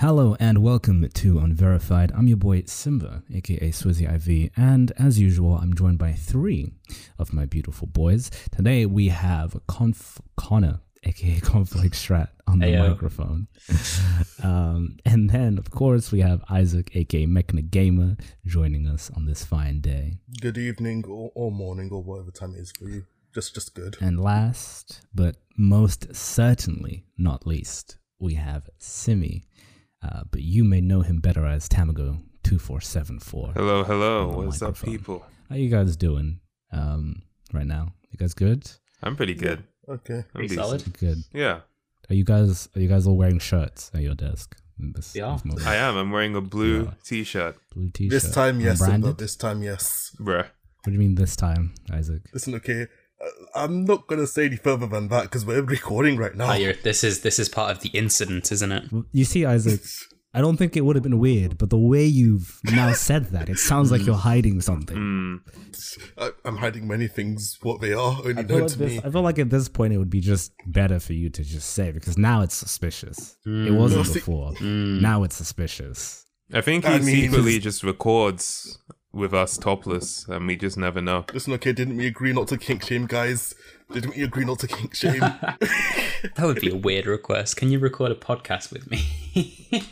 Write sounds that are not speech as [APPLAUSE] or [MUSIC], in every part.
Hello and welcome to Unverified. I'm your boy Simba, aka Swizzy IV, and as usual, I'm joined by three of my beautiful boys. Today we have Conf- Connor, aka [LAUGHS] Conflict Strat, on the Ayo. microphone. um, and then, of course, we have Isaac, aka Mechna Gamer, joining us on this fine day. Good evening or, or morning or whatever time it is for you. Just just good. And last, but most certainly not least, we have Simi. Uh, but you may know him better as Tamago2474. Hello, hello. on the What's up, people? How you guys doing um, right now? You guys good? I'm pretty good. Okay. I'm Pretty decent. solid. Good. Yeah, Are you guys are you guys all wearing shirts at your desk? This, Yeah. this? I am. I'm wearing a blue Yeah. t-shirt, Blue t-shirt. This time, yes. Branded? This time, yes. bruh. What do you mean this time, Isaac? Listen, okay. I'm not gonna say any further than that because we're recording right now. Oh, this is this is part of the incident, isn't it? You see, Isaac. [LAUGHS] I don't think it would have been weird, but the way you've now said that, it sounds like you're hiding something. Mm. I, I'm hiding many things. What they are only I feel, known like to this, me. I feel like at this point it would be just better for you to just say because now it's suspicious. It Mm. wasn't No, see- before. Now it's suspicious. I think he I mean- secretly just records with us topless, and we just never know. Listen, okay. Didn't we agree not to kink shame, guys? Didn't we agree not to kink shame? [LAUGHS] [LAUGHS] That would be a weird request. Can you record a podcast with me? It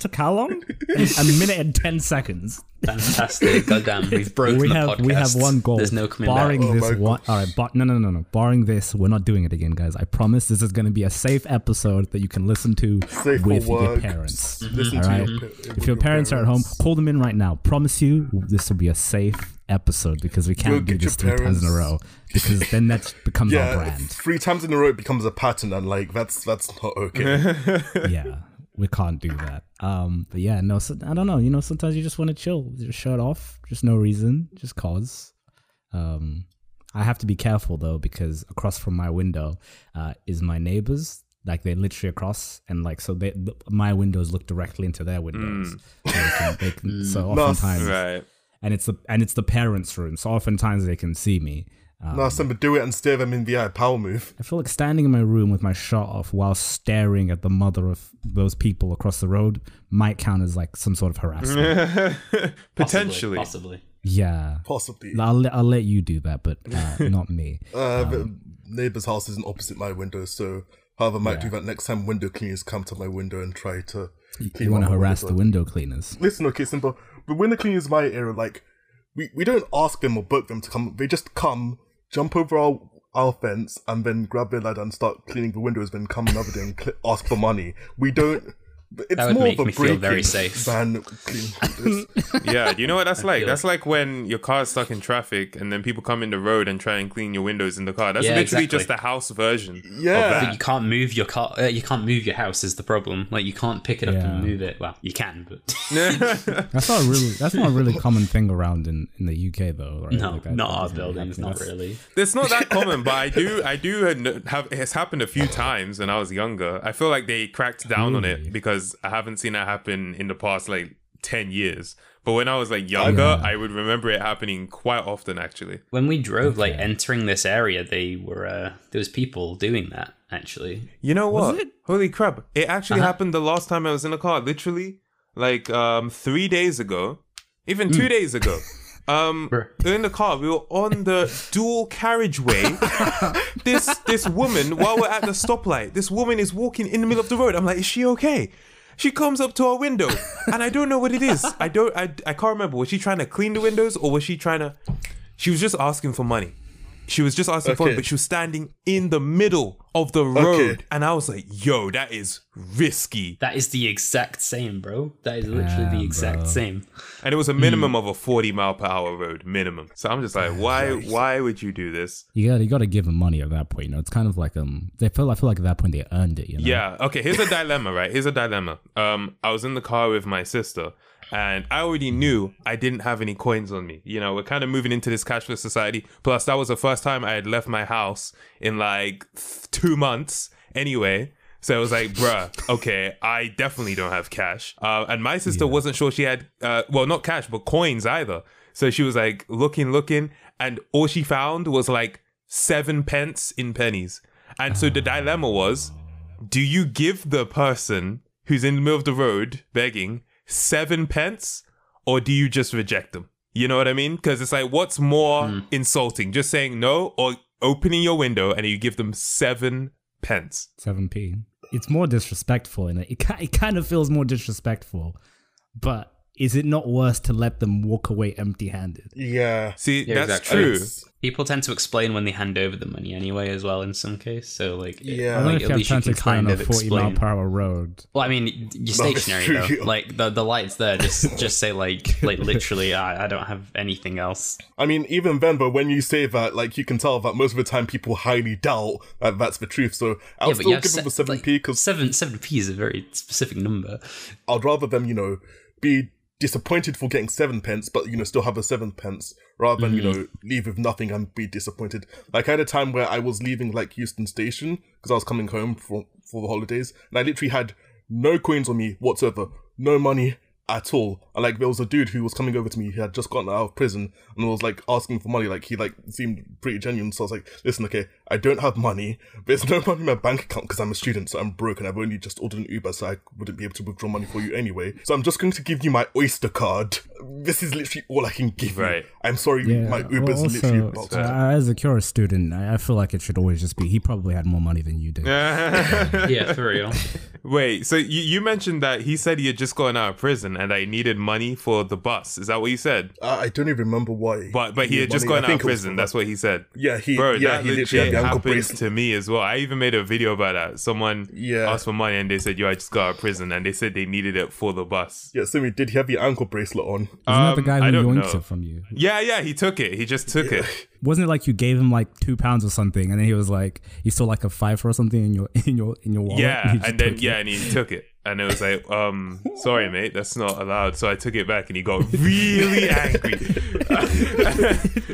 took how long? A minute and ten seconds. Fantastic. Goddamn, we've broken we the have podcast. we have one goal. There's no coming barring back. Oh this my one. All right, but no, no, no, no. Barring this, we're not doing it again, guys. I promise. This is going to be a safe episode that you can listen to Safe with your parents. Listen All to right. your, If with your parents are at home, call them in right now. Promise you, this will be a safe episode because we can't do this three times in a row because then that [LAUGHS] becomes our Yeah, brand. three times in a row it becomes a pattern, and like that's that's not okay. [LAUGHS] yeah, [LAUGHS] we can't do that. Um, but yeah, no, so, I don't know. You know, sometimes you just want to chill, just shut off, just no reason, just cause. Um, I have to be careful though because across from my window uh, is my neighbors. Like they're literally across, and like so, they th- my windows look directly into their windows. So, they can, they can, so oftentimes, Right. And it's the and it's the parents' room. So oftentimes they can see me. Um, no, Simba, do it and stare them in the eye. Power move. I feel like standing in my room with my shirt off while staring at the mother of those people across the road might count as like some sort of harassment. [LAUGHS] Potentially. Possibly. yeah. Possibly. I'll, let- I'll let you do that, but uh, [LAUGHS] not me. Uh, Um, the neighbor's house isn't opposite my window, so however, I might do that next time window cleaners come to my window and try to. clean You want to one of my harass the window cleaners. Listen, okay, simple. The window cleaners in my era, like we, we don't ask them or book them to come. They just come, jump over our our fence, and then grab their ladder and start cleaning the windows. Then come another day and cl- ask for money. We don't. It's That would more make of a me feel very safe. than cleaning. [LAUGHS] Yeah, do you know what that's like? That's like when your car's stuck in traffic and then people come in the road and try and clean your windows in the car. That's Yeah, literally exactly. just the house version. Yeah. But you can't move your car. Uh, you can't move your house. Is the problem? Like you can't pick it up Yeah. and move it. Well, you can, but [LAUGHS] [LAUGHS] That's not a really that's not a really common thing around in, in the UK though, right? no, Like, I- not our doesn't really buildings. Not really. It's not that common, but I do, I do have. It's happened a few times when I was younger. I feel like they cracked down on it because I haven't seen that happen in the past like ten years. But when I was like younger, I would remember it happening quite often. Actually, When we drove, like entering this area, they were uh, there was people doing that. Actually, you know what? it? Holy crap! It actually Uh-huh. happened the last time I was in a car. Literally, like um three days ago, even two days ago. [LAUGHS] Um, in the car, we were on the dual carriageway. [LAUGHS] this this woman, while we're at the stoplight, this woman is walking in the middle of the road. I'm like, is she okay? She comes up to our window, and I don't know what it is. I don't. I, I can't remember. Was she trying to clean the windows, or was she trying to? She was just asking for money. She was just asking for it, but she was standing in the middle of the road, Okay. and I was like, "Yo, that is risky." that is the exact same, bro. That is literally the exact bro. same. And it was a minimum of a 40 mile per hour road, minimum. So I'm just like, why? Why would you do this? You got you got to give them money at that point. You know, it's kind of like um, they feel I feel like at that point they earned it. You know? Yeah. Okay. Here's a [LAUGHS] dilemma, right? Here's a dilemma. Um, I was in the car with my sister, and I already knew I didn't have any coins on me. You know, we're kind of moving into this cashless society. Plus, that was the first time I had left my house in like two months. Anyway. So it was like, bruh, okay, I definitely don't have cash. Uh, and my sister wasn't sure she had, uh, well, not cash, but coins either. So she was like looking, looking, and all she found was like seven pence in pennies. And so the dilemma was, do you give the person who's in the middle of the road begging seven pence or do you just reject them? You know what I mean? Because it's like, what's more hmm. insulting? Just saying no or opening your window and you give them seven pence? Seven p. It's more disrespectful, and it it, it kind of feels more disrespectful. But is it not worse to let them walk away empty-handed? Yeah. See, Yeah, that's exactly. true. It's- People tend to explain when they hand over the money anyway, as well. In some case, so like, Yeah. I don't know like, if at least you time to can kind of a forty mile explain. per hour road. Well, I mean, [LAUGHS] you're stationary though. Like the the lights there, just [LAUGHS] just say like like literally, I, I don't have anything else. I mean, even then, but when you say that, like, you can tell that most of the time people highly doubt that that's the truth. So I'll yeah, still you give se- them the 7p because seven seven p is a very specific number. I'd rather them, you know, be disappointed for getting seven pence, but you know, still have a seven pence, rather than you mm-hmm. know leave with nothing and be disappointed. Like I had a time where I was leaving like Euston Station because I was coming home for for the holidays, and I literally had no coins on me whatsoever, no money at all. And like there was a dude who was coming over to me, he had just gotten out of prison and was like asking for money. Like he like seemed pretty genuine. So I was like, listen, okay, I don't have money, there's no money in my bank account because I'm a student, so I'm broke and I've only just ordered an Uber, so I wouldn't be able to withdraw money for you anyway. So I'm just going to give you my Oyster card. This is literally all I can give Right. you. I'm sorry, Yeah, my well, Uber's also, literally about to. uh, as a Cura student, I, I feel like it should always just be. He probably had more money than you did. [LAUGHS] yeah, for real. [LAUGHS] Wait, so you, you mentioned that he said he had just gotten out of prison and that he needed money for the bus. Is that what you said? Uh, I don't even remember why. But but he had just money. Gotten out of think it was prison. That's what he said. Yeah, he Bro, yeah that he literally legit had the ankle happens to me as well. I even made a video about that. Someone Yeah. asked for money and they said, "Yo, I just got out of prison," and they said they needed it for the bus. Yeah, Simi, did he have the ankle bracelet on? Isn't that the Um, guy who don't yoinked know. it from you? Yeah, yeah, he took it. He just took it. Wasn't it like you gave him like two pounds or something, and then he was like, you saw like a five or something in your in your in your wallet? Yeah, [LAUGHS] he just and then yeah, it? and he took it, and it was like, [LAUGHS] um, sorry, mate, that's not allowed. So I took it back, and he got [LAUGHS] really angry. [LAUGHS]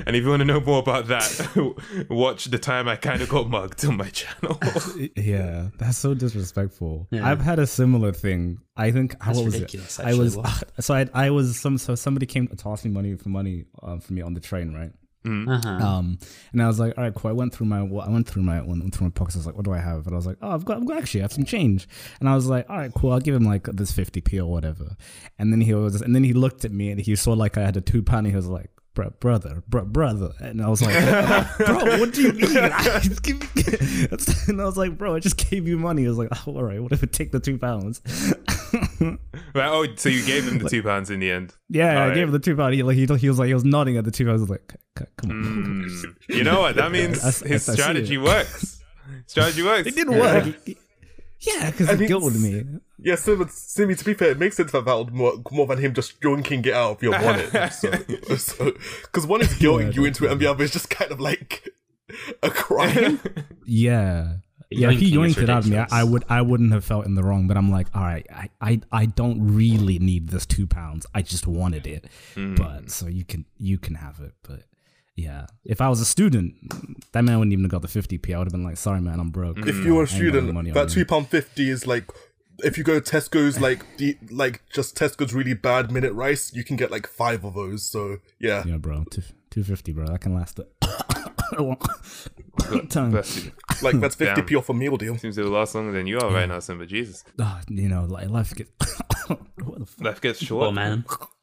and if you want to know more about that, watch the time I kind of got mugged on my channel. Yeah, that's so disrespectful. Yeah. I've had a similar thing. I think how That's was ridiculous, it? I was Wow. so I I was some so somebody came to toss me money for money uh, for me on the train, right? Uh-huh. Um, and I was like, all right, cool. I went through my, I went through my, went through my pockets. I was like, what do I have? And I was like, oh, I've got, I've got actually, I have some change. And I was like, all right, cool. I'll give him like this 50p or whatever. And then he was, and then he looked at me and he saw like I had a two pound. He was like, bro, brother, bro, brother. And I was like, [LAUGHS] bro, what do you mean? [LAUGHS] I me- [LAUGHS] and I was like, bro, I just gave you money. He was like, oh, all right, whatever, take the two pounds. Right, oh, so you gave him the two pounds in the end. Yeah, I Alright. gave him the two pound. He like, he, he was like, he was nodding at the two pounds. I was like, "C- c- come on. Mm, you know what? That [LAUGHS] means I s- I his see strategy works. Strategy works. It didn't work. Yeah, because I it mean, guilted me. Yeah, Simi, Simi, to be fair, it makes sense that that would work more than him just drinking it out of your wallet. [LAUGHS] so, because one is [LAUGHS] guilting Yeah, you into it, and the other is just kind of like a crime. Yeah. Yeah, if he Yoinking yoinked it out of me, I. I would I wouldn't have felt in the wrong. But I'm like, all right, I, I, I don't really need this two pounds. I just wanted it. Hmm. But so you can you can have it. But yeah, if I was a student, that man wouldn't even have got the fifty p. I would have been like, sorry man, I'm broke. if you were a I ain't got no student, money that two pound fifty is like. If you go Tesco's, like the like just Tesco's really bad minute rice, you can get like five of those. So yeah, Yeah, bro, two two fifty, bro. That can last a long time. Bless you. like that's fifty Damn. p off a meal deal. Seems to last longer than you are right now, Simba. Jesus. Ah, you know, like life gets. [LAUGHS] what the fuck? Life gets short. Oh man, [LAUGHS]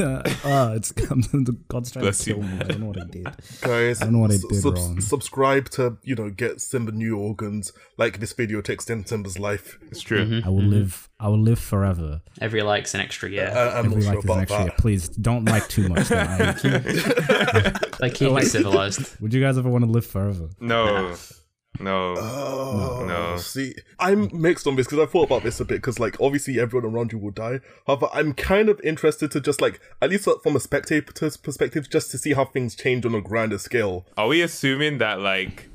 uh, it's God's trying Bless to you. kill me. I don't know what I did. Guys, I don't know what I s- did subs- wrong. subscribe to you know get Simba new organs. Like this video to extend Simba's life. It's true. I will live. I will live forever. every like's an extra year. Uh, I'm Every not sure like is an about extra. that. Please don't like too much. Then. I- they keep it civilized. would you guys ever want to live forever? No. [LAUGHS] No. Oh, No. see, I'm mixed on this because I thought about this a bit because, like, obviously everyone around you will die. However, I'm kind of interested to just, like, at least from a spectator's perspective, just to see how things change on a grander scale. Are we assuming that like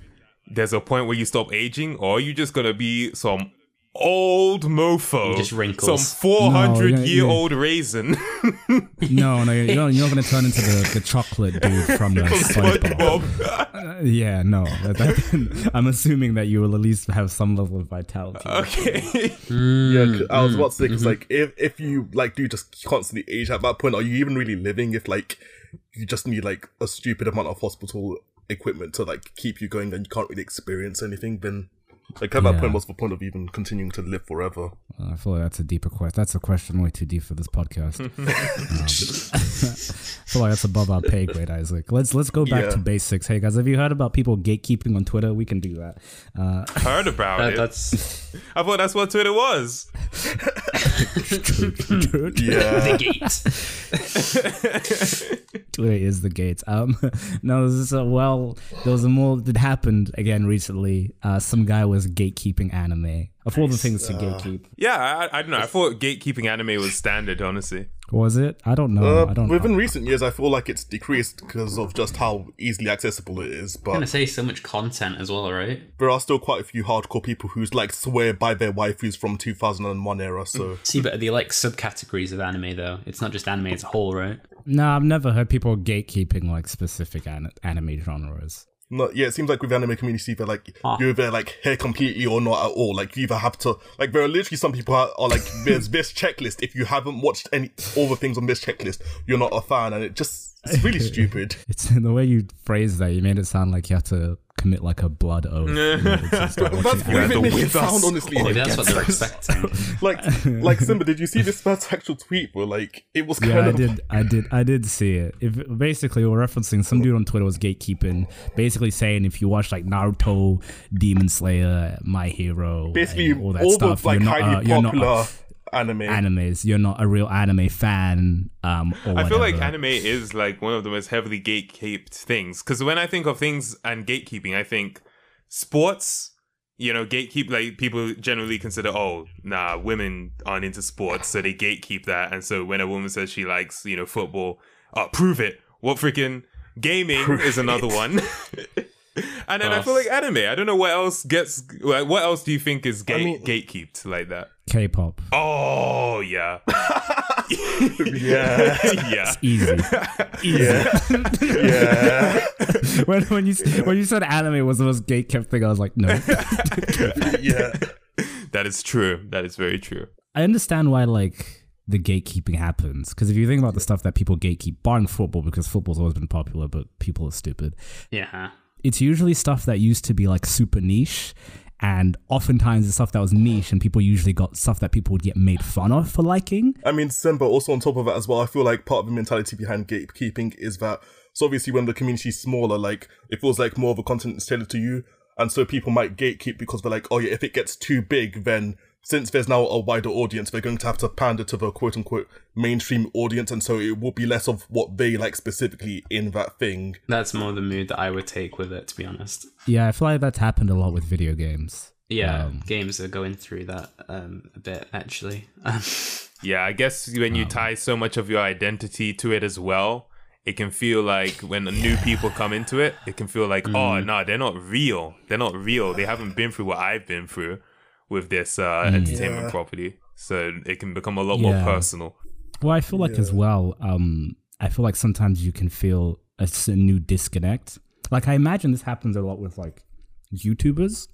there's a point where you stop aging, or are you just gonna be some old mofo, You just wrinkles. some four hundred No, yeah, year yeah. old raisin, [LAUGHS] No, no, you're not, you're not going to turn into the, the chocolate dude from the SpongeBob. SpongeBob? Uh, [LAUGHS] yeah, no. That, that- [LAUGHS] I'm assuming that you will at least have some level of vitality. okay. Yeah, 'cause I was about to say Mm-hmm. because, like, if if you like do just constantly age at that point, are you even really living? If like you just need like a stupid amount of hospital equipment to like keep you going and you can't really experience anything, then Like at that Yeah. point, what's the point of even continuing to live forever? I feel like that's a deeper question. That's a question way too deep for this podcast. [LAUGHS] um, [LAUGHS] I feel like that's above our pay grade, Isaac. Let's let's go back Yeah. to basics. Hey guys, have you heard about people gatekeeping on Twitter? We can do that. Uh, Heard about That- it. that's [LAUGHS] I thought that's what Twitter was. Yeah. the gate. [LAUGHS] Twitter is the gates. Um, [LAUGHS] no, this is a, well, there was a more that happened again recently. Uh, some guy was gatekeeping anime. Of all the things to gatekeep, yeah, I, I don't know. I thought gatekeeping anime was standard, honestly. Was it? I don't know. Uh, I don't within know. recent years, I feel like it's decreased because of just how easily accessible it is. But I'm gonna say so much content as well, right? there are still quite a few hardcore people who's like swear by their waifus from 2001 era. So See, but are they like subcategories of anime though? It's not just anime as a whole, right? No, I've never heard people gatekeeping like specific an- anime genres. No, yeah, it seems like with the anime community, they're like Ah. you're either like here completely or not at all. Like you either have to like there are literally some people are, are like there's this checklist. If you haven't watched any all the things on this checklist, you're not a fan, and it just it's really [LAUGHS] stupid. It's the way you phrased that. You made it sound like you have to commit like a blood oath. in order to That's what anime. it makes it sound honestly. Maybe that's what they're expecting. [LAUGHS] like like Simba, did you see this man's actual tweet? Where like it was kind Yeah, I did. I did. I did see it. If basically we're referencing some dude on Twitter was gatekeeping, basically saying if you watch like Naruto, Demon Slayer, My Hero, basically and all all, that the stuff, like you're not, highly uh, you're not popular uh, anime. animes. You're not a real anime fan. Um, or I feel like anime is like one of the most heavily gatekept things. Because when I think of things and gatekeeping, I think sports. You know, gatekeep like people generally consider, oh, nah, women aren't into sports, so they gatekeep that. And so when a woman says she likes, you know, football, oh, prove it. What freaking gaming is another one. [LAUGHS] and then I feel like anime. I don't know what else gets. Like, what else do you think is gate mean- gatekeeped like that? K-pop. Oh yeah, [LAUGHS] yeah, yeah. Easy. [LAUGHS] Easy. yeah, [LAUGHS] when when you when you said anime was the most gatekept thing, I was like, no. yeah. That is true. That is very true. I understand why like the gatekeeping happens because if you think about the stuff that people gatekeep, barring football, because football's always been popular, but people are stupid. Yeah. It's usually stuff that used to be like super niche, and oftentimes it's stuff that was niche, and people usually got stuff that people would get made fun of for liking. I mean, Simba, also on top of that as well, I feel like part of the mentality behind gatekeeping is that, so obviously when the community's smaller, like, it feels like more of a content is tailored to you. And so people might gatekeep because they're like, oh yeah, if it gets too big, then since there's now a wider audience, they're going to have to pander to the quote unquote mainstream audience. And so it will be less of what they like specifically in that thing. That's more the mood that I would take with it, to be honest. Yeah, I feel like that's happened a lot with video games. Yeah, Um, games are going through that um, a bit, actually. Um, [LAUGHS] Yeah, I guess when you tie so much of your identity to it as well, it can feel like when new people come into it, it can feel like, oh, no, they're not real. They're not real. They haven't been through what I've been through with this uh, entertainment Yeah. property. So it can become a lot more personal. Well, I feel like as well, um, I feel like sometimes you can feel a new disconnect. Like I imagine this happens a lot with like YouTubers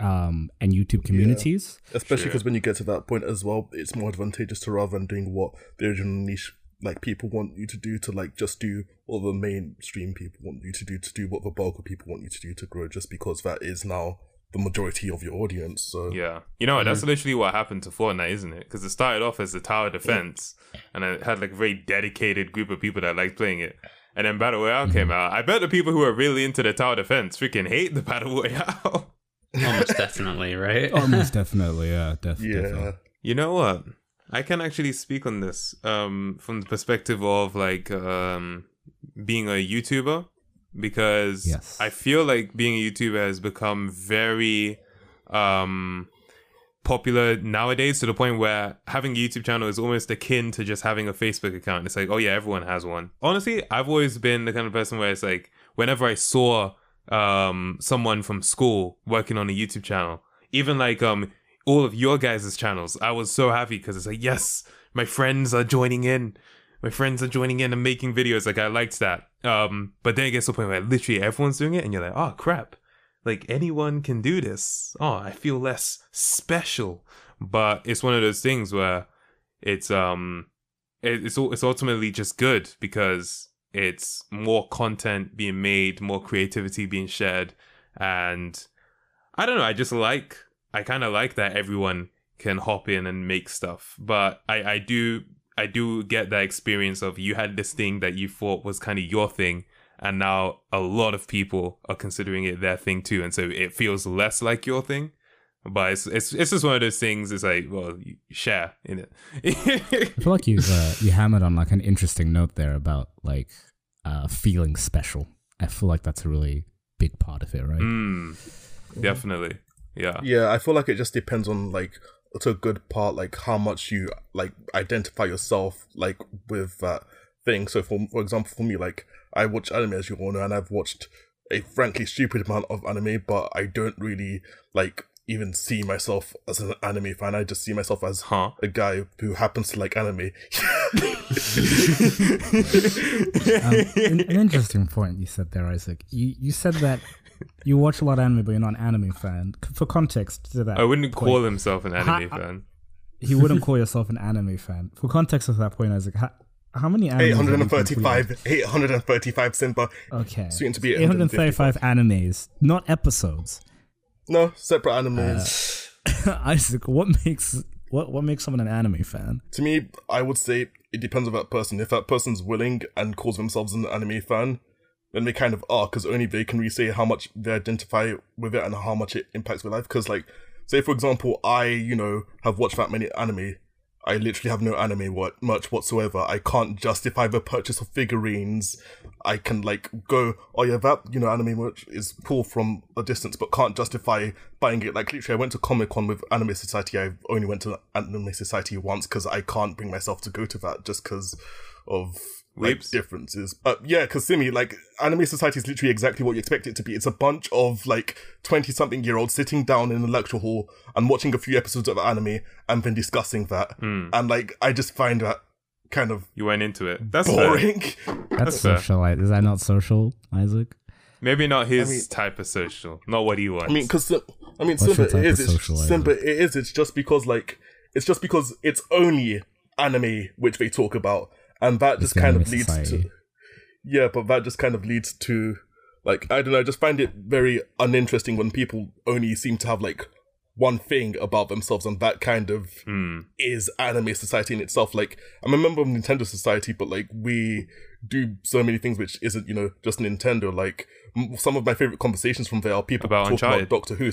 um, and YouTube communities. Especially Sure. because when you get to that point as well, it's more advantageous to rather than doing what the original niche like people want you to do to like just do what the mainstream people want you to do to do what the bulk of people want you to do to grow just because that is now the majority of your audience. So Yeah. You know what? That's literally what happened to Fortnite, isn't it? Because it started off as a tower defense, and it had like a very dedicated group of people that liked playing it. And then Battle Royale came out. I bet the people who are really into the tower defense freaking hate the [LAUGHS] Battle Royale. almost definitely, right? [LAUGHS] Almost [LAUGHS] definitely, yeah, def- yeah. definitely. You know what? I can actually speak on this um, from the perspective of like um, being a YouTuber because Yes. I feel like being a YouTuber has become very um, popular nowadays to the point where having a YouTube channel is almost akin to just having a Facebook account. It's like, oh yeah, everyone has one. Honestly, I've always been the kind of person where it's like, whenever I saw um, someone from school working on a YouTube channel, even like um, all of your guys' channels, I was so happy because it's like, yes, my friends are joining in. My friends are joining in and making videos. Like I liked that. Um, but then it gets to a point where literally everyone's doing it, and you're like, oh crap, like anyone can do this. Oh, I feel less special. But it's one of those things where it's um, it, it's it's ultimately just good because it's more content being made, more creativity being shared, and I don't know. I just like I kind of like that everyone can hop in and make stuff, but I I do I do get that experience of you had this thing that you thought was kind of your thing, and now a lot of people are considering it their thing too, and so it feels less like your thing. But it's it's, it's just one of those things. It's like well, you share in it. I feel like you've uh, you hammered on like an interesting note there about like uh, feeling special. I feel like that's a really big part of it, right? mm, definitely, yeah. Yeah, I feel like it just depends on like to a good part, like how much you like identify yourself like with that thing. So for for example, for me, like I watch anime as you all know, and I've watched a frankly stupid amount of anime, but I don't really like even see myself as an anime fan. I just see myself as Huh? a guy who happens to like anime. [LAUGHS] Um, an, an interesting point you said there, Isaac. You you said that you watch a lot of anime, but you're not an anime fan. For context to that, I wouldn't point, call himself an anime Ha- fan. He wouldn't [LAUGHS] call yourself an anime fan. For context of that point, Isaac, how, how many anime? 835, 835 Simba. Okay. Soon to be 835 animes, not episodes. No, separate animes. Uh, [LAUGHS] Isaac, what makes what what makes someone an anime fan? to me, I would say it depends on that person. If that person's willing and calls themselves an anime fan, then they kind of are, because only they can really say how much they identify with it and how much it impacts their life. Because, like, say for example, I, you know, have watched that many anime. I literally have no anime what much whatsoever. I can't justify the purchase of figurines. I can like go, oh yeah, that you know anime merch is cool from a distance, but can't justify buying it. Like literally, I went to Comic Con with Anime Society. I only went to Anime Society once because I can't bring myself to go to that just because of like differences. But yeah, because Simi, like Anime Society is literally exactly what you expect it to be. It's a bunch of like twenty something year olds sitting down in a lecture hall and watching a few episodes of anime and then discussing that. Hmm. And like, I just find that kind of You went into it. That's fair. boring. That's, [LAUGHS] fair. social. Is that not social, Isaac? Maybe not his I mean- type of social. Not what he wants. I mean, because I mean, What's Simba your type is of it's? Simba it is. It's just because like it's just because it's only anime which they talk about, and that just kind of leads society. to yeah, but that just kind of leads to like I don't know. I just find it very uninteresting when people only seem to have like one thing about themselves, and that kind of Hmm. is anime society in itself. Like I'm a member of Nintendo Society, but like we do so many things which isn't you know just Nintendo. Like m- some of my favorite conversations from there are people About talking Uncharted. about Doctor Who.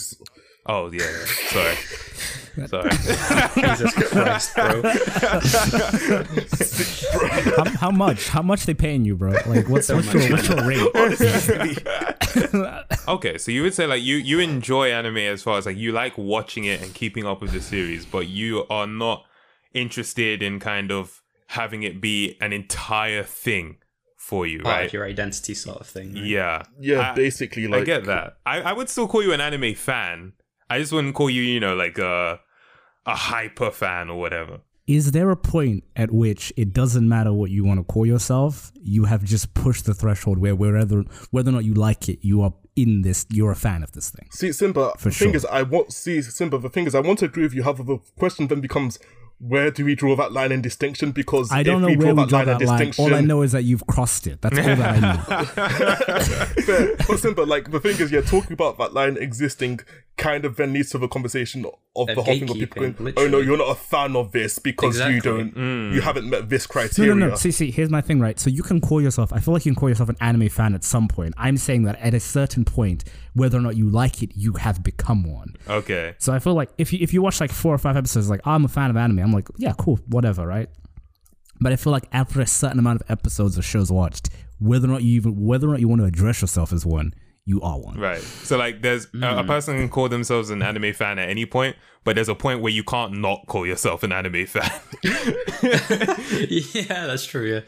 S- Oh yeah, yeah. sorry, [LAUGHS] sorry. Jesus Christ, bro. How, how much? How much they paying you, bro? Like, what's what's your what's your rate? [LAUGHS] okay, so you would say like you you enjoy anime as far as like you like watching it and keeping up with the series, but you are not interested in kind of having it be an entire thing for you, Part right? of your identity sort of thing. right? Yeah, Yeah, I- basically, like I get that. I, I would still call you an anime fan. I just wouldn't call you, you know, like a a hyper fan or whatever. Is there a point at which it doesn't matter what you want to call yourself? You have just pushed the threshold where wherever whether or not you like it, you are in this. You're a fan of this thing. See, Simba. For the thing sure. is, I want see Simba. The thing is, I want to agree with you. However, the question then becomes, where do we draw that line in distinction? Because I don't if know we where draw we draw line that line. distinction, All I know is that you've crossed it. That's all that I know. [LAUGHS] Fair. but Simba, like the thing is, you're yeah, talking about that line existing kind of then leads to the conversation of Of the whole thing of people going, gatekeeping, "Oh no, you're not a fan of this because you don't, mm. you haven't met this criteria." No, no, no. See, see, here's my thing, right? So you can call yourself, I feel like you can call yourself an anime fan at some point. I'm saying that at a certain point, whether or not you like it, you have become one. Okay. So I feel like if you if you watch like four or five episodes, like oh, I'm a fan of anime, I'm like, yeah, cool, whatever, right? But I feel like after a certain amount of episodes or shows watched, whether or not you even whether or not you want to address yourself as one, you are one. Right. So like there's a, a hmm. person can call themselves an anime fan at any point, but there's a point where you can't not call yourself an anime fan. [LAUGHS] [LAUGHS] yeah, that's true. Yeah.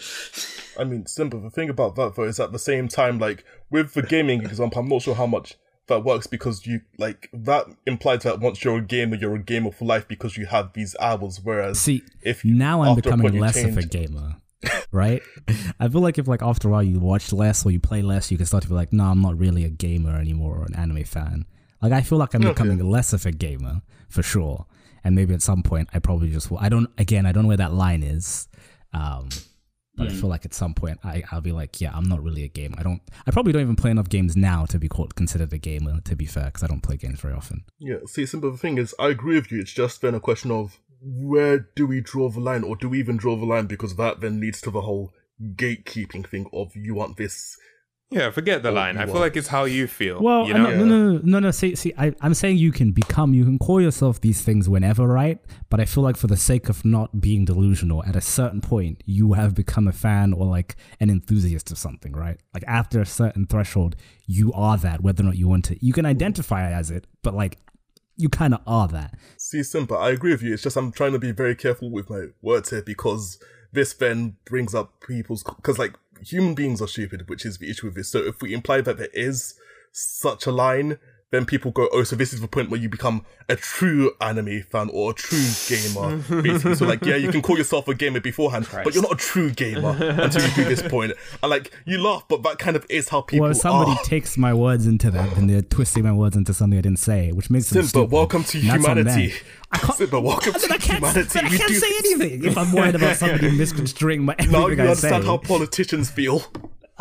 I mean, simple. the thing about that though is at the same time, like with the gaming example, I'm not sure how much that works because you like that implies that once you're a gamer, you're a gamer for life because you have these hours. Whereas See, if you- now I'm after a point becoming you less of a gamer. Right? I feel like if like after a while you watch less or you play less, you can start to be like, no, I'm not really a gamer anymore or an anime fan. Like I feel like I'm becoming less of a gamer for sure. And maybe at some point I probably just will. I don't. Again, I don't know where that line is. Um, But I feel like at some point I, I'll be like, yeah, I'm not really a gamer. I don't. I probably don't even play enough games now to be called considered a gamer. To be fair, because I don't play games very often. Yeah, see, simple thing is, I agree with you. It's just then a question of where do we draw the line, or do we even draw the line? Because that then leads to the whole gatekeeping thing of you want this. Yeah, forget the line. I feel like it's how you feel. Well, you know, know- no, no, no, no, no. See, see, I, I'm saying you can become, you can call yourself these things whenever, right? But I feel like for the sake of not being delusional, at a certain point, you have become a fan or like an enthusiast of something, right? Like after a certain threshold, you are that, whether or not you want to. You can identify as it, but like you kind of are that. See, simple. I agree with you. It's just I'm trying to be very careful with my words here because this then brings up people's because like human beings are stupid, which is the issue with this. So if we imply that there is such a line, then people go, oh, so this is the point where you become a true anime fan or a true gamer, [LAUGHS] basically. So like, yeah, you can call yourself a gamer beforehand, but you're not a true gamer until you do this point. And like, you laugh, but that kind of is how people Well, if somebody are. takes my words into that, then they're twisting my words into something I didn't say, which makes them Simba, welcome to And that's on them. humanity. I can't, Simba, welcome then to I can't, humanity. I can't do say anything if I'm worried about somebody [LAUGHS] misconstruing my [LAUGHS] everything Now you I understand say. how politicians feel.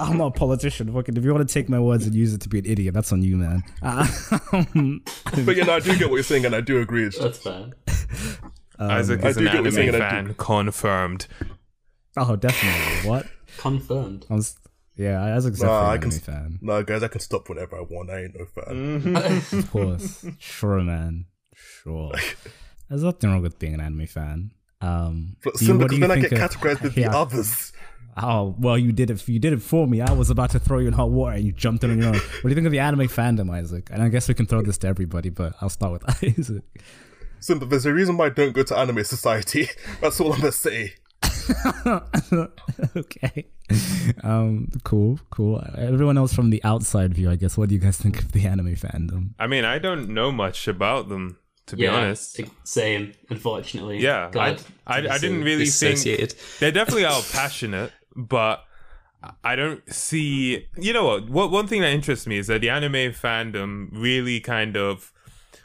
I'm not a politician. Fucking, if you want to take my words and use it to be an idiot, that's on you, man. Uh, [LAUGHS] But yeah, no, I do get what you're saying, and I do agree. It's just, That's fair. Isaac I is do an get saying, anime and do- fan, confirmed. oh, definitely. What? Confirmed. I was, yeah, Isaac's Nah, definitely I an can anime s- fan. no, guys, I can stop whenever I want. I ain't no fan. [LAUGHS] [LAUGHS] Of course. sure, man. Sure. There's nothing wrong with being an anime fan. Um, But do you- Simba, because then I get of- categorized with Yeah. the others. Oh well, you did it. You did it for me. I was about to throw you in hot water, and you jumped in on your own. What do you think of the anime fandom, Isaac? And I guess we can throw this to everybody, but I'll start with [LAUGHS] Isaac. Simba, there's a reason why I don't go to anime society. [LAUGHS] That's all I'm gonna say. [LAUGHS] okay. Um. Cool. Cool. Everyone else from the outside view, I guess. What do you guys think of the anime fandom? I mean, I don't know much about them, to be yeah, honest. Same, unfortunately. Yeah, I, God, I, to I didn't so really think dissociated. they definitely are passionate, but I don't see. You know what? What one thing that interests me is that the anime fandom really kind of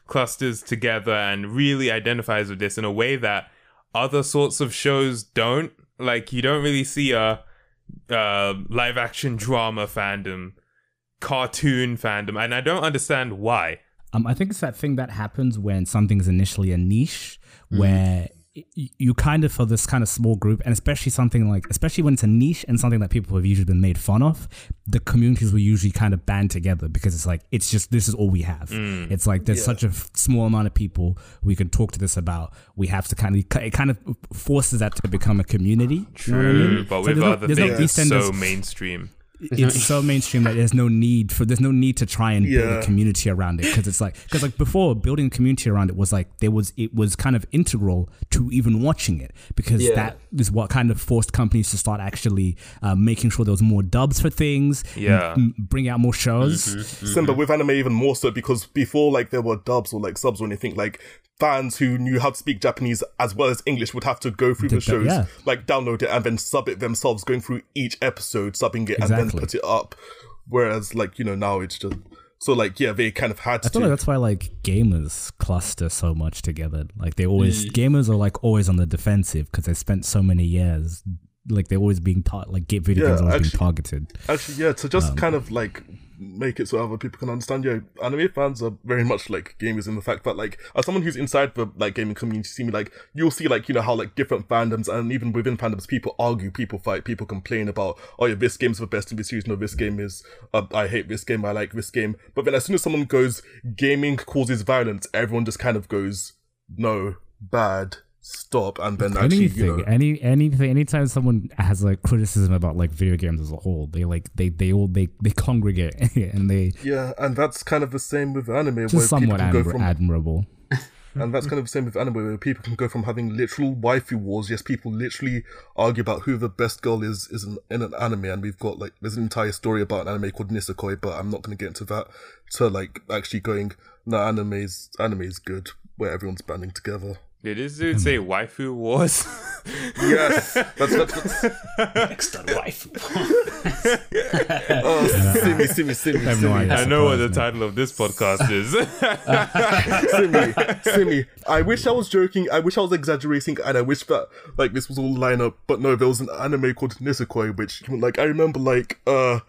clusters together and really identifies with this in a way that other sorts of shows don't. Like you don't really see a uh, live action drama fandom, cartoon fandom, and I don't understand why. Um, I think it's that thing that happens when something's initially a niche, where y- you kind of for this kind of small group, and especially something like, especially when it's a niche and something that people have usually been made fun of, the communities will usually kind of band together because it's like it's just this is all we have. Mm. It's like there's such a small amount of people we can talk to this about. We have to kind of it kind of forces that to become a community. you know I mean? but So with no- other there's no things, it's so mainstream. It's so mainstream that there's no need for there's no need to try and build a community around it because it's like because like before building a community around it was like there was it was kind of integral to even watching it because Yeah. that is what kind of forced companies to start actually uh, making sure there was more dubs for things Yeah. m- bring out more shows Simba with anime even more so because before like there were dubs or like subs or anything like fans who knew how to speak Japanese as well as English would have to go through the Did that- shows, yeah. like download it and then sub it themselves, going through each episode, subbing it and then Exactly. put it up. Whereas like you know now it's just so like yeah they kind of had I feel like that's why like gamers cluster so much together. Like they always gamers are like always on the defensive because they spent so many years. Like they're always being taught. Like get video Yeah, games always actually- being targeted. Actually, yeah, to just Um, kind of like make it so other people can understand. Yeah, anime fans are very much like gamers in the fact that like as someone who's inside the like gaming community, see me like you'll see like you know how like different fandoms and even within fandoms, people argue, people fight, people complain about oh yeah, this game's the best in this series. No, this game is uh, I hate this game. I like this game. But then as soon as someone goes gaming causes violence, everyone just kind of goes no bad. Stop and then actually, anything, you know, any anything, anytime someone has like criticism about like video games as a whole, they like they they all they they congregate [LAUGHS] and they yeah, and that's kind of the same with anime, where just people somewhat can go admir- from admirable. [LAUGHS] And that's kind of the same with anime, where people can go from having literal waifu wars. Yes, people literally argue about who the best girl is is in, in an anime, and we've got like there's an entire story about an anime called Nisekoi, but I'm not going to get into that. To like actually going, no, anime's anime is good, where everyone's banding together. Did this dude say waifu wars? [LAUGHS] Yes, that's that's. that's Extra life. oh, Simi, Simi, Simi, I have no idea. I know what the title of this podcast is. [LAUGHS] Simi, Simi. I wish I was joking. I wish I was exaggerating, and I wish that like this was all line up. But no, there was an anime called Nisekoi, which like I remember like uh,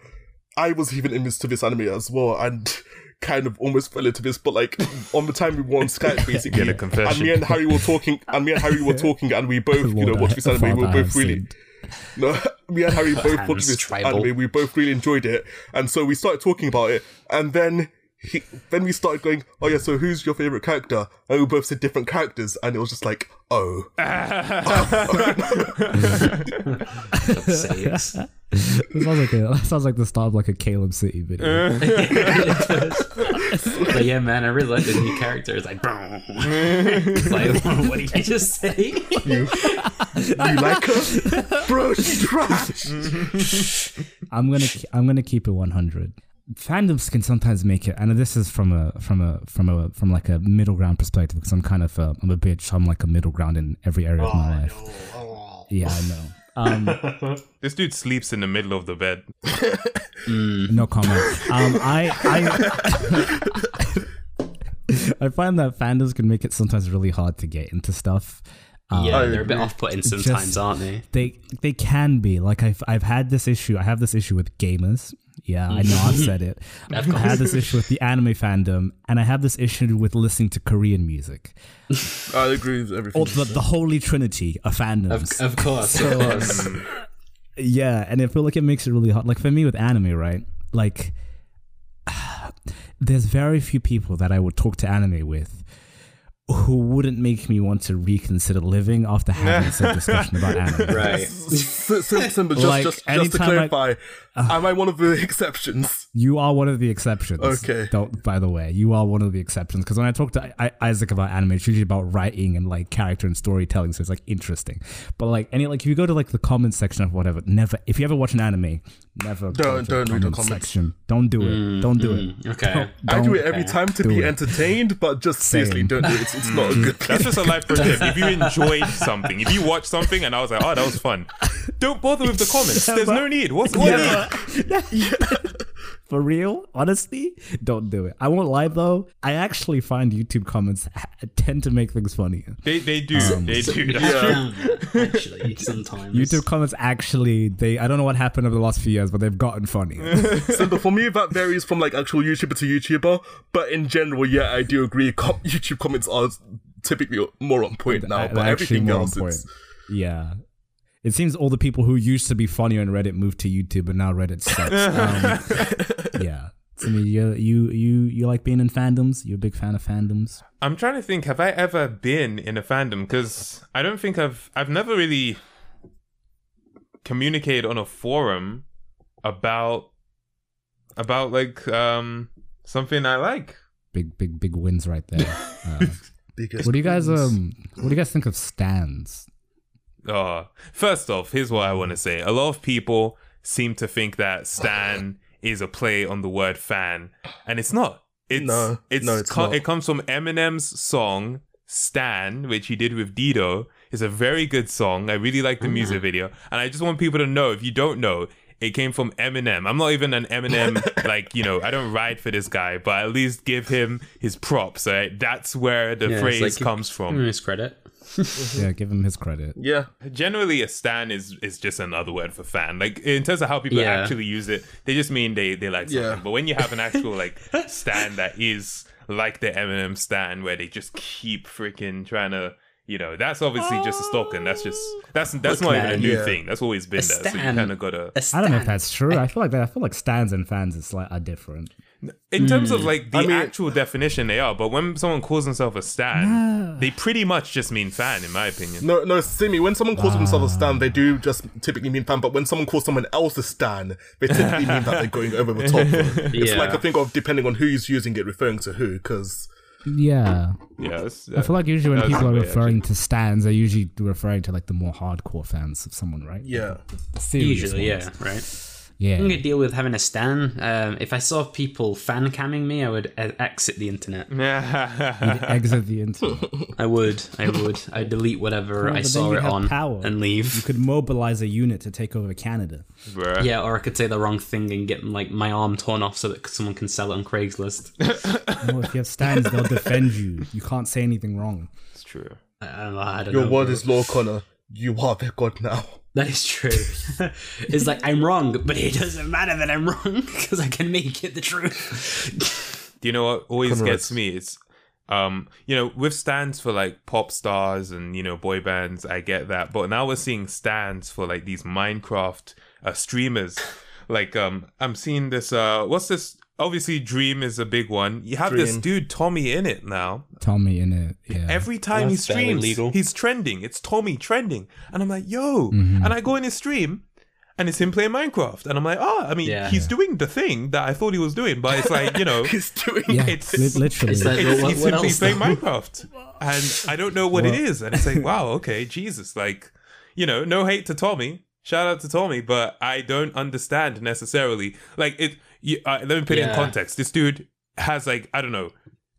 I was even into this anime as well, and kind of almost fell into this. But like on the time we were on Skype, basically, [LAUGHS] Get a confession. and me and Harry were talking, and me and Harry were talking, and we [LAUGHS] both you know watched this anime. We were both really. [LAUGHS] No, me and Harry both watched this tribal. anime. We both really enjoyed it, and so we started talking about it. And then he, [LAUGHS] then we started going, "Oh yeah, so who's your favorite character?" And we both said different characters, and it was just like, "Oh, Sakes. That sounds like a that sounds like the start of like a Caleb City video. [LAUGHS] [LAUGHS] but yeah, man, I really like the new character. It's like, it's like what did you just say? you like her, bro? She's trash." I'm gonna I'm gonna keep it 100. Fandoms can sometimes make it, and this is from a from a from a from like a middle ground perspective. Because I'm kind of a, I'm a bitch. I'm like a middle ground in every area of my life. Yeah, I know. [LAUGHS] Um, [LAUGHS] this dude sleeps in the middle of the bed. [LAUGHS] no comment. Um, I I I find that fandoms can make it sometimes really hard to get into stuff. Um, Yeah, they're a bit agree. off-putting Just- sometimes, aren't they? they they can be like I've I've had this issue. I have this issue with gamers. Yeah, I know I've said mm-hmm. it. [LAUGHS] I had this issue with the anime fandom, and I have this issue with listening to Korean music. [LAUGHS] I agree with everything. Or the, the holy trinity of fandoms. Of, of course, of course. Um, [LAUGHS] yeah, and I feel like it makes it really hard. Like for me with anime, right? Like, [SIGHS] there's very few people that I would talk to anime with who wouldn't make me want to reconsider living after having some discussion about anime. right. S- sim- simple, just, Like, just, just to anytime I- clarify, [LAUGHS] am I one of the exceptions? You are one of the exceptions. Okay. Don't, by the way, you are one of the exceptions. Because when I talk to I- Isaac about anime, it's usually about writing and like character and storytelling. So it's like interesting. But like any like if you go to like the comments section of whatever, never if you ever watch an anime, never go Don't- to the don't read the comments comments. section. Don't do it. Mm, don't do it. Mm, okay. Don't- I do it every okay. time to Do be it. entertained, but just seriously, don't do it. It's, it's not a mm. good That's just a life pro tip. If you [LAUGHS] enjoyed something, if you watched something and I was like, oh, that was fun, don't bother with the comments. [LAUGHS] There's no need. What's what need? [LAUGHS] For real, honestly, don't do it. I won't lie though. I actually find YouTube comments ha- [LAUGHS] tend to make things funnier. They, they do. Um, they do. Yeah. Actually, [LAUGHS] sometimes. YouTube comments actually they I don't know what happened over the last few years, but they've gotten funnier. So for me, that varies from like actual YouTuber to YouTuber. But in general, yeah, I do agree. Com- YouTube comments are typically more on point now. They're but actually everything more on else, point. it's Yeah. It seems all the people who used to be funny on Reddit moved to YouTube, and now Reddit sucks. [LAUGHS] Um, yeah. To me, you, you you you like being in fandoms? You're a big fan of fandoms? I'm trying to think. Have I ever been in a fandom? Because I don't think I've. I've never really communicated on a forum about about like um something I like. Big big big wins right there. [LAUGHS] Uh, what do you guys um What do you guys think of stands? Oh, first off, here's what I want to say. A lot of people seem to think that Stan is a play on the word fan, and it's not. It's No, it's, no, it's co- not. it comes from Eminem's song Stan, which he did with Dido. It's a very good song. I really like the music video, and I just want people to know if you don't know. It came from Eminem. I'm not even an Eminem, [LAUGHS] like, you know, I don't ride for this guy, but at least give him his props, right? That's where the Yeah, phrase like- comes Give from. him his credit. Mm-hmm. Yeah, give him his credit. Yeah, Generally, a stan is is just another word for fan. Like in terms of how people Yeah. actually use it, they just mean they they like something. Yeah. But when you have an actual [LAUGHS] like stan that is like the Eminem stan, where they just keep freaking trying to. You know, that's obviously just a stalker. And that's just oh. that's that's Look, not even a new yeah. thing. That's always been A there. So you stan. kind of gotta. A I don't know if that's true. I feel like that. I feel like stands and fans is like are different. In terms of mm. like the I mean- actual definition, they are. But when someone calls themselves a stan, they pretty much just mean fan, in my opinion. no, no, Simi. When someone calls themselves a ah. stan, they do just typically mean fan. But when someone calls someone else a stan, they typically mean that they're going over the top. [LAUGHS] It's Yeah. like a thing of depending on who's using it, referring to who. Because Yeah, Yeah, that's, I feel like usually when people are the way, referring to stands, they're usually referring to like the more hardcore fans of someone, right? yeah, The serious Usually, ones. yeah, right. Yeah. I'm gonna deal with having a stan. Um, if I saw people fan camming me, I would uh, exit the internet. [LAUGHS] Yeah. Exit the internet. I would. I would. I delete whatever Well, I saw it on power. and leave. You could mobilize a unit to take over Canada. Bruh. Yeah, or I could say the wrong thing and get like my arm torn off so that someone can sell it on Craigslist. [LAUGHS] No, if you have stands, they'll defend you. You can't say anything wrong. It's true. I don't know. I don't Your know, word bro. is law, Connor. You are their god now. That is true. [LAUGHS] it's like I'm wrong, but it doesn't matter that I'm wrong [LAUGHS] because I can make it the truth. Do you know what always Conrad. gets me? It's um, you know, with stands for like pop stars and you know boy bands, I get that. But now we're seeing stands for like these Minecraft uh, streamers. Like um, I'm seeing this. Uh, what's this? Obviously, Dream is a big one. You have this dude TommyInnit now. TommyInnit. Yeah. Every time he That's fairly streams, legal. he's trending. It's Tommy trending, and I'm like, yo. Mm-hmm. And I go in his stream, and it's him playing Minecraft, and I'm like, oh, I mean, Yeah. he's doing the thing that I thought he was doing, but it's like, you know, [LAUGHS] He's doing yeah, it's- literally. it's like- it's, what- he's what simply else, playing though? [LAUGHS] Minecraft, and I don't know what it is, and it's like, wow, okay, Jesus, like, you know, no hate to Tommy, shout out to Tommy, but I don't understand necessarily, like it. You, uh, let me put it in context. This dude has like I don't know.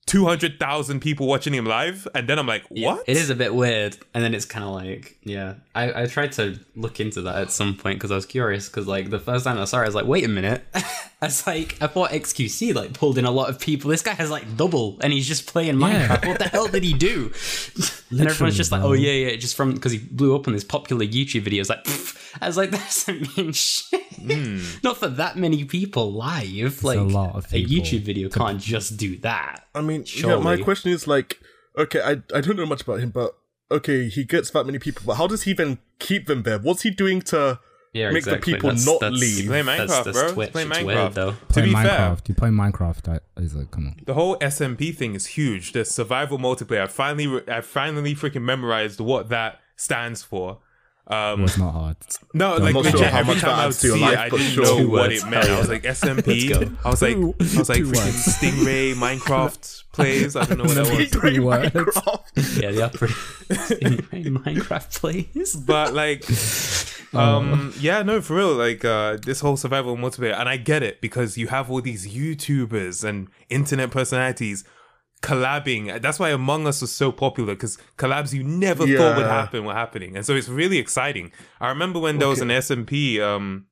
200,000 people watching him live, and then I'm like, what? It is a bit weird, and then it's kind of like, yeah. I, I tried to look into that at some point because I was curious. Because like the first time I saw it, I was like, wait a minute. [LAUGHS] I was like, I thought XQC like pulled in a lot of people. This guy has like double, and he's just playing Yeah. Minecraft. What the hell did he do? [LAUGHS] and everyone's just like, oh yeah, yeah, just from because he blew up on this popular YouTube video. videos. Like, pff. I was like, [LAUGHS] that doesn't mean shit. Not for that many people live. Like a lot of a YouTube video can't just do that. I mean, yeah, my question is like, okay, I, I don't know much about him, but okay, he gets that many people, but how does he then keep them there? What's he doing to Yeah, make the exactly. people That's- not that's- leave? Play Minecraft, that's bro. Twitch. Play It's Minecraft. weird, though. To be Minecraft. fair, You play Minecraft. I, he's like, come on. the whole SMP thing is huge. The survival multiplayer. I finally, re- I finally freaking memorized what that stands for. Um, was not hard. no, like not legit. sure how every much time I would adds to your see life, it, I but didn't sure. know Two what it meant. I was like [LAUGHS] SMP. I was like, [LAUGHS] I was like freaking. Stingray Minecraft [LAUGHS] plays. I don't know what that was. Three words. Minecraft. Yeah, the upper Minecraft plays. but like Oh. um yeah no for real like uh this whole survival multiplayer and i get it because you have all these youtubers and internet personalities collabing that's why among us was so popular because collabs you never thought would happen were happening and so it's really exciting i remember when there was an smp um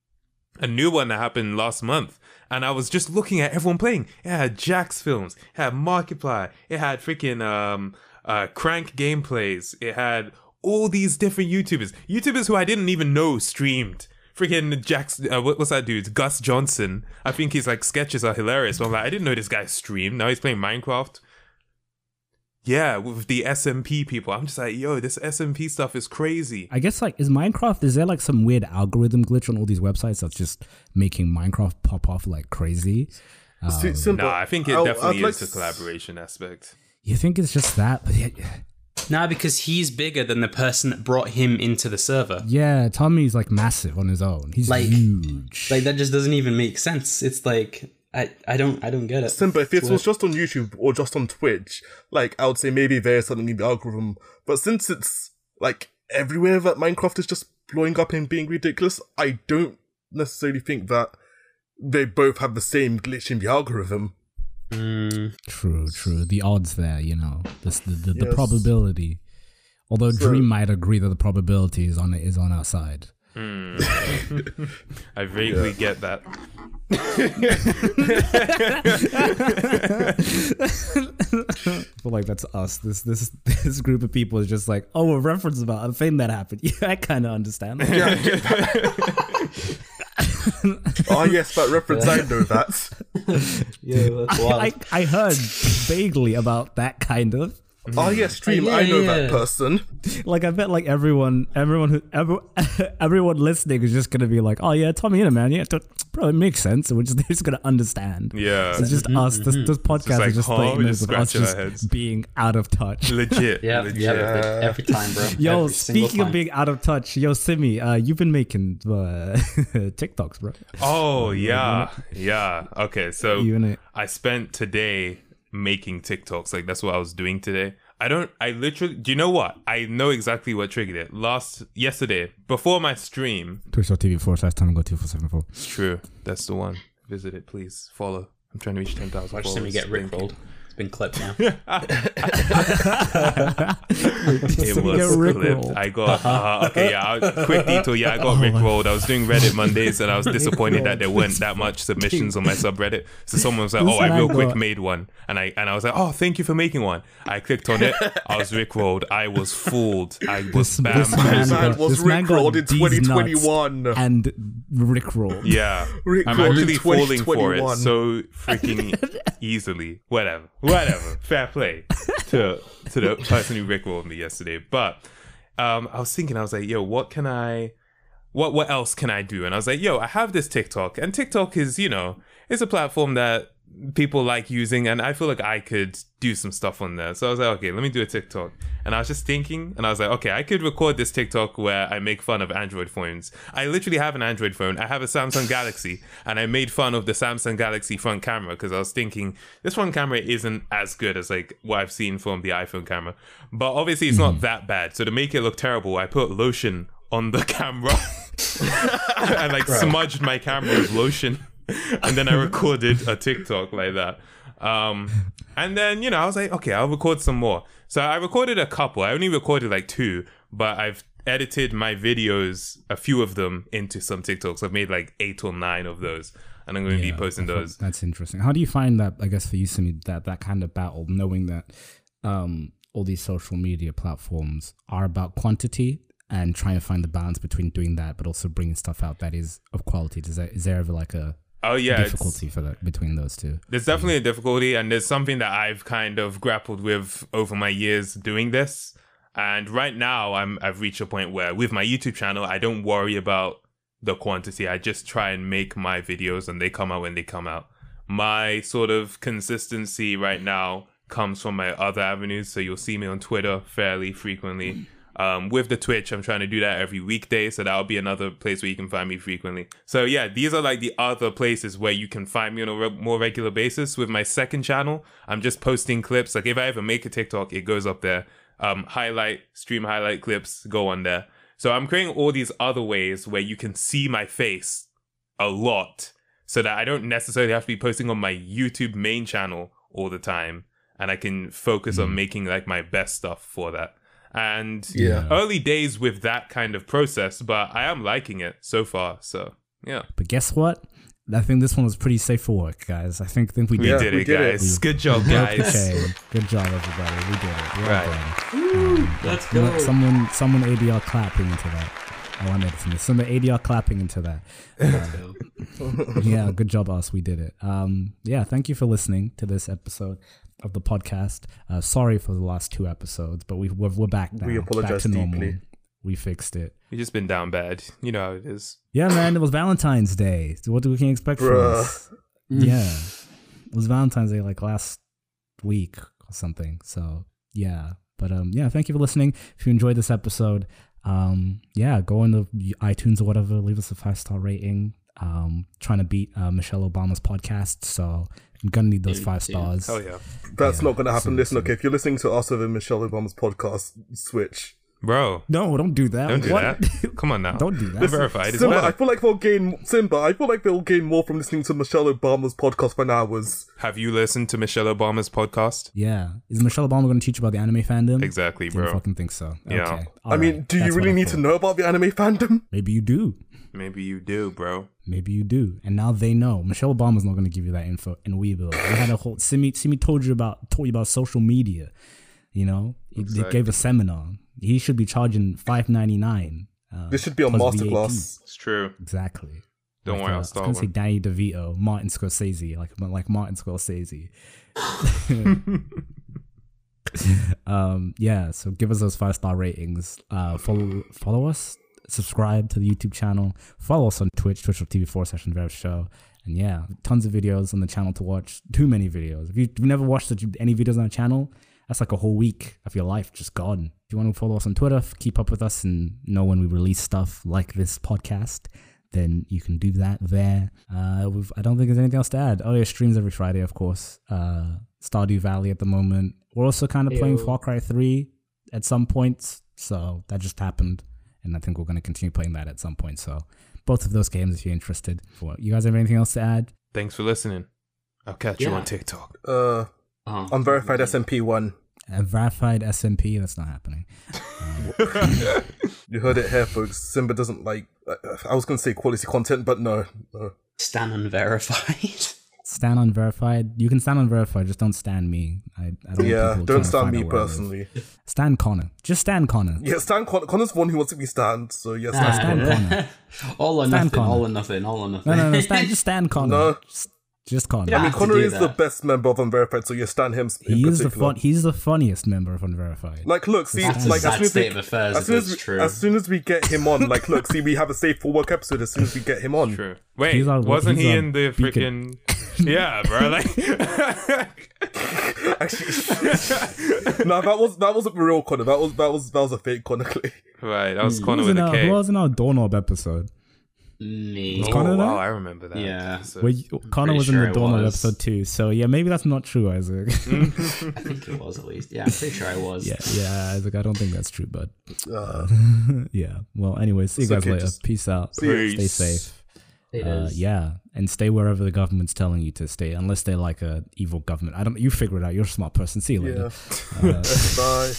a new one that happened last month and I was just looking at everyone playing. It had Jacksfilms, it had Markiplier, it had freaking um uh CrankGameplays, it had all these different YouTubers. YouTubers who I didn't even know streamed. Freaking Jax uh, what, what's that dude? Gus Johnson. I think his like sketches are hilarious. But I'm like, I didn't know this guy streamed. Now he's playing Minecraft. Yeah, with the SMP people. I'm just like, yo, this SMP stuff is crazy. I guess like is Minecraft is there like some weird algorithm glitch on all these websites that's just making Minecraft pop off like crazy? Si- um, simple. Nah, I think it I'll- definitely I'd like is the to- collaboration aspect. You think it's just that? But [LAUGHS] yeah, Nah, because he's bigger than the person that brought him into the server. yeah, Tommy's like massive on his own. He's Like- huge. Like that just doesn't even make sense. It's like I, I don't I don't get it. Simple. If it was just on YouTube or just on Twitch, like I would say maybe there's something in the algorithm. But since it's like everywhere that Minecraft is just blowing up and being ridiculous, I don't necessarily think that they both have the same glitch in the algorithm. Mm, True, true. The odds there, you know, the the, the Yes. probability. Although So- Dream might agree that the probability is on is on our side. Hmm. [LAUGHS] I vaguely get that. [LAUGHS] But like that's us. This this this group of people is just like, oh, a reference about a thing that happened. [LAUGHS] Yeah, I kind of understand. Oh yes, that reference, I know that. yeah, that's I, I heard vaguely about that kind of. Ah, yeah, stream, Yeah, I know yeah, that yeah. person. [LAUGHS] Like I bet like everyone everyone who every, [LAUGHS] everyone listening is just gonna be like, oh yeah, Tommy in a man, yeah, t- bro, it makes sense. We're just [LAUGHS] they're just gonna understand. Yeah. It's just us. This, this podcast like, is just huh? thirty just of us just being out of touch. Legit. yeah, legit. yeah, every time, bro. Yo, Every speaking of being out of touch, yo, Simi, uh, you've been making uh, TikToks, bro. Oh yeah, yeah. Okay, so You in it? I spent today making TikToks. Like that's what I was doing today. I don't. I literally. Do you know what? I know exactly what triggered it. Last yesterday, before my stream. Twitch.tv forward slash time go two four seven four. It's true. That's the one. Visit it, please. Follow. I'm trying to reach ten thousand. Watch me get rickrolled. It's been clipped now. [LAUGHS] It was clipped. I got uh, okay. Yeah, I- quick detail. Yeah, I got [LAUGHS] rickrolled. I was doing Reddit [LAUGHS] Mondays, and I was disappointed that there weren't that much submissions on my subreddit. So someone was like, "Oh, I Listen, I real quick made one," and I and I was like, "Oh, thank you for making one." I clicked on it. I was rickrolled. I was fooled. I was This, this man, Man was this man got rickrolled in 2021. and rickrolled. Yeah, Rick I'm actually falling for it so freaking easily. Whatever, whatever. [LAUGHS] Fair play to to the person who rickrolled me yesterday. But um, I was thinking, I was like, yo, what can I, what what else can I do? And I was like, yo, I have this TikTok, and TikTok is, you know, it's a platform that people like using, and I feel like I could do some stuff on there. So I was like, okay, let me do a TikTok. And I was just thinking, and I was like, okay, I could record this TikTok where I make fun of Android phones. I literally have an Android phone. I have a Samsung Galaxy, [LAUGHS] and I made fun of the Samsung Galaxy front camera because I was thinking this front camera isn't as good as like what I've seen from the iPhone camera. But obviously, it's not hmm. that bad. So to make it look terrible, I put lotion on the [LAUGHS] camera [LAUGHS] and like smudged my camera with lotion. And then I recorded a TikTok like that. Um, and then you know I was like, okay, I'll record some more. So I recorded a couple. I only recorded like two, but I've edited my videos, a few of them, into some TikToks. I've made like eight or nine of those, and I'm going to be posting those. That's interesting. How do you find that? I guess for you, Simi, that that kind of battle, knowing that um, all these social media platforms are about quantity and trying to find the balance between doing that, but also bringing stuff out that is of quality. Does that is there ever like a Oh yeah, difficulty for that between those two? There's definitely a difficulty, and there's something that I've kind of grappled with over my years doing this. And right now, I'm I've reached a point where with my YouTube channel, I don't worry about the quantity. I just try and make my videos, and they come out when they come out. My sort of consistency right now comes from my other avenues. So you'll see me on Twitter fairly frequently. Um, with the Twitch, I'm trying to do that every weekday, so that'll be another place where you can find me frequently. So yeah, these are like the other places where you can find me on a re- more regular basis. With my second channel, I'm just posting clips. Like if I ever make a TikTok, it goes up there. Um, highlight, stream highlight clips go on there. So I'm creating all these other ways where you can see my face a lot, so that I don't necessarily have to be posting on my YouTube main channel all the time, and I can focus on making like my best stuff for that. And Yeah. early days with that kind of process, but I am liking it so far. So yeah, But guess what? I think this one was pretty safe for work, guys. I think think we we did. Yeah, did we it, did it. guys. Good job, guys. chain. Good job, everybody. We did it. Well Right. done. Let's You know, go. Someone, someone ADR clapping into that. Oh, I made it for me. Someone ADR clapping into that. [LAUGHS] yeah, good job, us. We did it. Um, yeah, thank you for listening to this episode of the podcast. Uh, sorry for the last two episodes, but we we're, we're back now. We back apologize to normal. deeply. We fixed it. We just been down bad. You know how it is. Yeah, man, it was Valentine's Day. So what do we can expect from us? Yeah, it was Valentine's Day like last week or something. So yeah, but um, yeah, thank you for listening. If you enjoyed this episode, um, yeah, go on the iTunes or whatever, leave us a five star rating. Um, trying to beat uh, Michelle Obama's podcast, so I'm gonna need those five stars. Hell yeah, That's Yeah, not going to happen. so- Listen, so- okay, if you're listening to us over Michelle Obama's podcast, switch. bro. No, don't do that. Don't do What? that. [LAUGHS] Come on now. Don't do that. We're verified. It's Simba, I feel like they'll gain Simba. I feel like they'll gain more from listening to Michelle Obama's podcast for hours. Have you listened to Michelle Obama's podcast? yeah, is Michelle Obama gonna teach you about the anime fandom? Exactly, Didn't bro. fucking think so. Yeah. Okay. I All mean, do you That's what really I need to know about the anime fandom? Maybe you do. Maybe you do, bro. Maybe you do. And now they know. Michelle Obama's not going to give you that info, and we will. We had a whole. Simi, Simi told you about told you about social media. You know, he, he gave a seminar. He should be charging five ninety nine. Uh, This should be a plus VAT. masterclass. It's true. Exactly. Don't Like, worry, uh, I'll I was gonna say. Danny DeVito, Martin Scorsese, like like Martin Scorsese. [LAUGHS] [LAUGHS] um, yeah. So give us those five star ratings. Uh, follow follow us. Subscribe to the YouTube channel. Follow us on Twitch, twitch.tv forward session Rev Show. And yeah, tons of videos on the channel to watch. Too many videos. If you- if you've never watched any videos on the channel, that's like a whole week of your life just gone. If you want to follow us on Twitter, keep up with us and know when we release stuff like this podcast, then you can do that there. Uh, we've, I don't think there's anything else to add. Oh, yeah, streams every Friday, of course. Uh, Stardew Valley at the moment. We're also kind of playing Ew. Far Cry 3 at some points. So that just happened. And I think we're going to continue playing that at some point. So both of those games, if you're interested. You guys have anything else to add? Thanks for listening. I'll catch you on TikTok. Uh, Oh, unverified SMP one. A verified SMP, that's not happening. [LAUGHS] You heard it here, folks. Simba doesn't like. I was gonna say quality content, but no. no. Stan unverified. [LAUGHS] Stand unverified. You can stand unverified, just don't stand me. I, I don't want Yeah, people don't stand me out where I live. personally. Stand Connor. Just stand Connor. Yeah, Stan Con- Connor's the one who wants to be stand. So yes, Nah. Stand Connor. [LAUGHS] all or Stan nothing. Connor. All or nothing. All or nothing. No, no, no. Stand, just stand [LAUGHS] Connor. No. Just, just Connor. Yeah. I mean, have to Connor is the best member of Unverified, so you stand him. In he is the particular. fun. He's the funniest member of Unverified. Like, look, see, That's a like as soon as state we, of affairs. as soon as, we, true. as soon as we get him on, like, look, see, we have a safe for work episode as soon as we get him on. True. Wait, He's our- wasn't he's he in the freaking? yeah, bro. Like, [LAUGHS] Actually, [LAUGHS] no, that was that wasn't the real Connor. That was that was that was a fake Connor. Clay. right. That was who Connor was, with in a our, K. who was in our doorknob episode? Me. Oh, Connor there? wow, I remember that. Yeah. episode. Where you, Connor pretty was in the it doorknob episode too. So yeah, maybe that's not true, Isaac. [LAUGHS] [LAUGHS] I think it was at least. Yeah, I'm pretty sure I was. yeah, yeah, Isaac. I don't think that's true, but Uh, [LAUGHS] yeah. Well, anyway, see you guys okay, later. Peace out. see ya. Stay safe. Uh, yeah, and stay wherever the government's telling you to stay, unless they're like a evil government. I don't. You figure it out. You're a smart person. See you later. yeah. Uh, Bye.